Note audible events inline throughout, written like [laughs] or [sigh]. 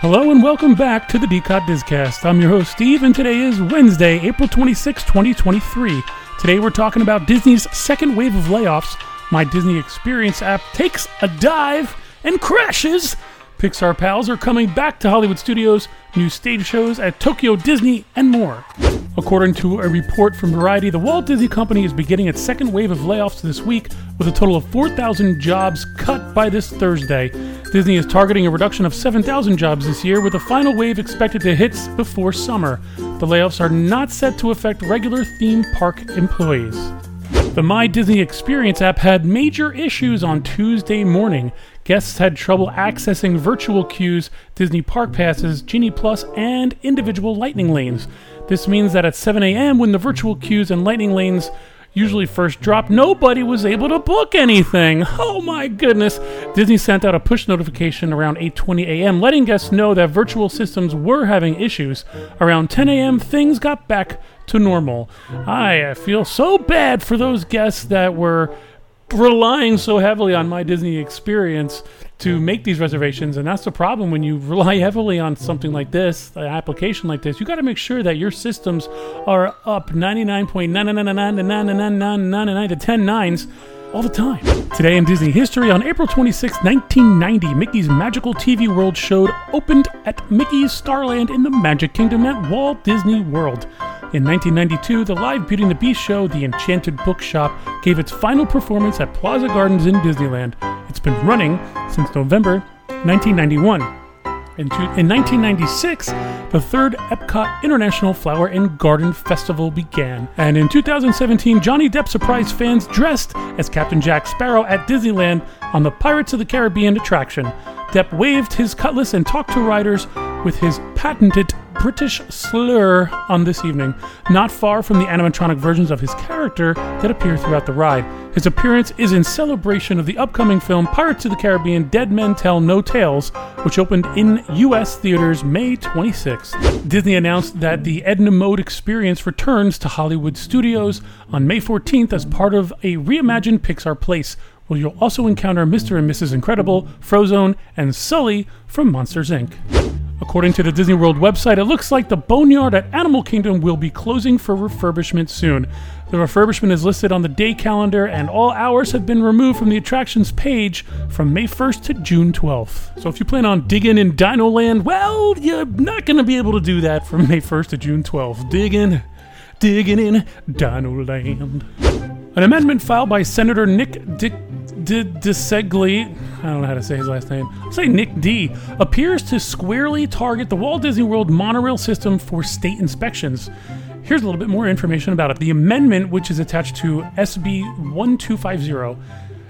Hello and welcome back to the DCOT Discast. I'm your host Steve, and today is Wednesday, April 26, 2023. Today we're talking about Disney's second wave of layoffs. My Disney Experience app takes a dive and crashes. Pixar pals are coming back to Hollywood studios, new stage shows at Tokyo Disney, and more. According to a report from Variety, the Walt Disney Company is beginning its second wave of layoffs this week, with a total of 4,000 jobs cut by this Thursday. Disney is targeting a reduction of 7,000 jobs this year, with a final wave expected to hit before summer. The layoffs are not set to affect regular theme park employees. The My Disney Experience app had major issues on Tuesday morning. Guests had trouble accessing virtual queues, Disney Park Passes, Genie Plus, and individual lightning lanes. This means that at 7 a.m., when the virtual queues and lightning lanes usually first drop, nobody was able to book anything. [laughs] Oh my goodness. Disney sent out a push notification around 8:20 a.m. letting guests know that virtual systems were having issues. Around 10 a.m., things got back to normal. I feel so bad for those guests that were relying so heavily on my Disney experience to make these reservations and that's the problem when you rely heavily on something like this an application like this you got to make sure that your systems are up 99.9999999 to 10 nines all the time. Today in Disney history, on April 26, 1990, Mickey's Magical TV World showed opened at Mickey's Starland in the Magic Kingdom at Walt Disney World. In 1992, the live Beauty and the Beast show, The Enchanted Bookshop, gave its final performance at Plaza Gardens in Disneyland. It's been running since November 1991. In, two, in 1996, the third Epcot International Flower and Garden Festival began. And in 2017, Johnny Depp surprised fans dressed as Captain Jack Sparrow at Disneyland on the Pirates of the Caribbean attraction. Depp waved his cutlass and talked to riders with his patented British slur on this evening, not far from the animatronic versions of his character that appear throughout the ride. His appearance is in celebration of the upcoming film Pirates of the Caribbean Dead Men Tell No Tales, which opened in U.S. theaters May 26th. Disney announced that the Edna Mode experience returns to Hollywood studios on May 14th as part of a reimagined Pixar Place, where you'll also encounter Mr. and Mrs. Incredible, Frozone, and Sully from Monsters Inc. According to the Disney World website, it looks like the Boneyard at Animal Kingdom will be closing for refurbishment soon. The refurbishment is listed on the day calendar, and all hours have been removed from the attractions page from May 1st to June 12th. So if you plan on digging in Dino Land, well, you're not going to be able to do that from May 1st to June 12th. Digging, digging in Dino Land. An amendment filed by Senator Nick Dick DiCeglie, I don't know how to say his last name, I'll say Nick D, appears to squarely target the Walt Disney World monorail system for state inspections. Here's a little bit more information about it. The amendment, which is attached to SB 1250,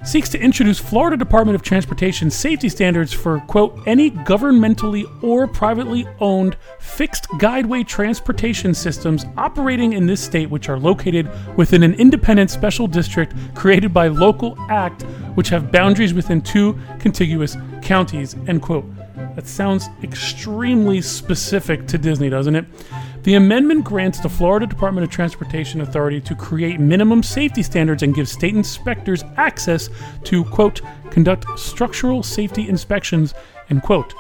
seeks to introduce Florida Department of Transportation safety standards for, quote, any governmentally or privately owned fixed guideway transportation systems operating in this state which are located within an independent special district created by local act which have boundaries within two contiguous counties, end quote. That sounds extremely specific to Disney, doesn't it? The amendment grants the Florida Department of Transportation authority to create minimum safety standards and give state inspectors access to, quote, conduct structural safety inspections, end quote.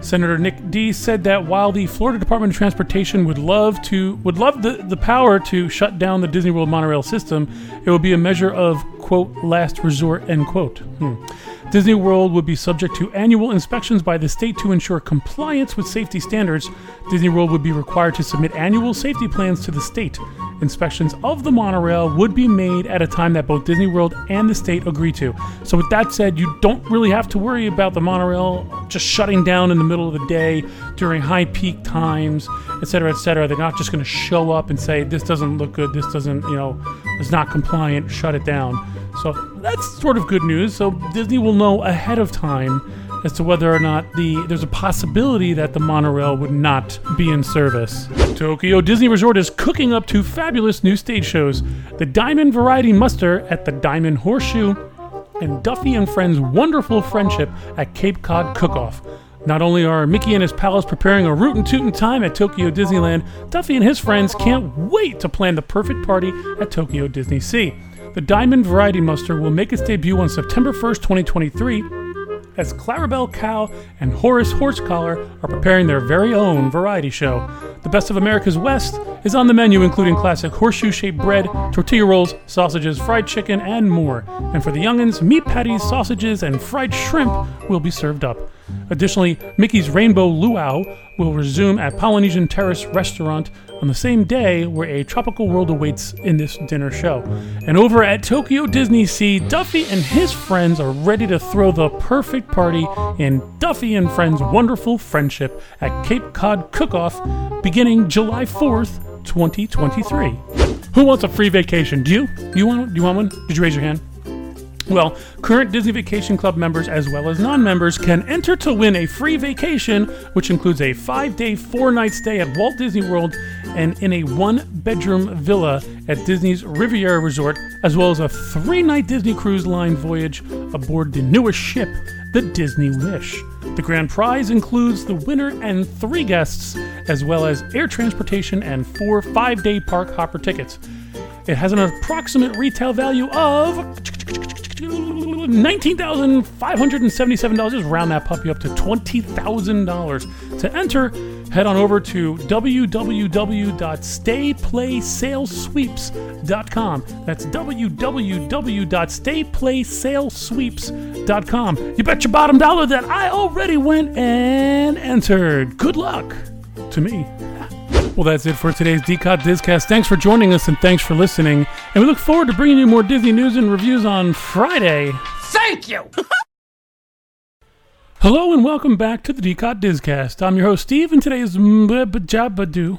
Senator Nick D said that while the Florida Department of Transportation would love to would love the, the power to shut down the Disney World monorail system, it would be a measure of quote last resort end quote. Hmm. Disney World would be subject to annual inspections by the state to ensure compliance with safety standards. Disney World would be required to submit annual safety plans to the state. Inspections of the monorail would be made at a time that both Disney World and the state agree to. So, with that said, you don't really have to worry about the monorail just shutting down in the middle of the day during high peak times, etc., etc. They're not just going to show up and say, this doesn't look good, this doesn't, you know, is not compliant, shut it down. So that's sort of good news. So Disney will know ahead of time as to whether or not the there's a possibility that the monorail would not be in service. Tokyo Disney Resort is cooking up two fabulous new stage shows: the Diamond Variety Muster at the Diamond Horseshoe, and Duffy and Friends' Wonderful Friendship at Cape Cod Cook-Off. Not only are Mickey and his pals preparing a rootin' tootin' time at Tokyo Disneyland, Duffy and his friends can't wait to plan the perfect party at Tokyo Disney Sea. The Diamond Variety Muster will make its debut on September 1st, 2023, as Clarabelle Cow and Horace Horsecollar are preparing their very own variety show. The Best of America's West is on the menu, including classic horseshoe shaped bread, tortilla rolls, sausages, fried chicken, and more. And for the youngins, meat patties, sausages, and fried shrimp will be served up. Additionally, Mickey's Rainbow Luau will resume at Polynesian Terrace Restaurant on the same day where a tropical world awaits in this dinner show. And over at Tokyo Disney Sea, Duffy and his friends are ready to throw the perfect party in Duffy and Friends' Wonderful Friendship at Cape Cod Cook-Off beginning July 4th, 2023. Who wants a free vacation? Do you? You want? Do you want one? Did you raise your hand? Well, current Disney Vacation Club members as well as non members can enter to win a free vacation, which includes a five day, four night stay at Walt Disney World and in a one bedroom villa at Disney's Riviera Resort, as well as a three night Disney Cruise Line voyage aboard the newest ship, the Disney Wish. The grand prize includes the winner and three guests, as well as air transportation and four five day park hopper tickets. It has an approximate retail value of $19,577. Just round that puppy up to $20,000. To enter, head on over to www.stayplaysalesweeps.com. That's www.stayplaysalesweeps.com. You bet your bottom dollar that I already went and entered. Good luck to me. Well, that's it for today's DCOT Discast. Thanks for joining us and thanks for listening. And we look forward to bringing you more Disney news and reviews on Friday. Thank you! [laughs] Hello and welcome back to the DCOT Discast. I'm your host, Steve, and today is Mbabajabadu.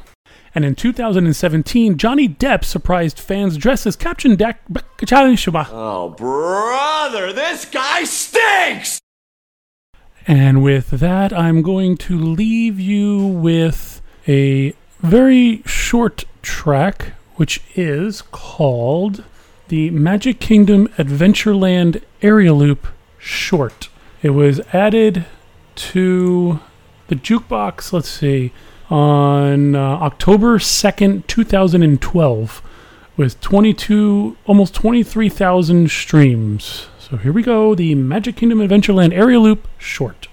And in 2017, Johnny Depp surprised fans dressed as Captain Dak Oh, brother, this guy stinks! And with that, I'm going to leave you with a very short track, which is called the Magic Kingdom Adventureland Area Loop Short. It was added to the jukebox, let's see, on uh, October 2nd, 2012, with 22, almost 23,000 streams. So here we go the Magic Kingdom Adventureland Area Loop Short.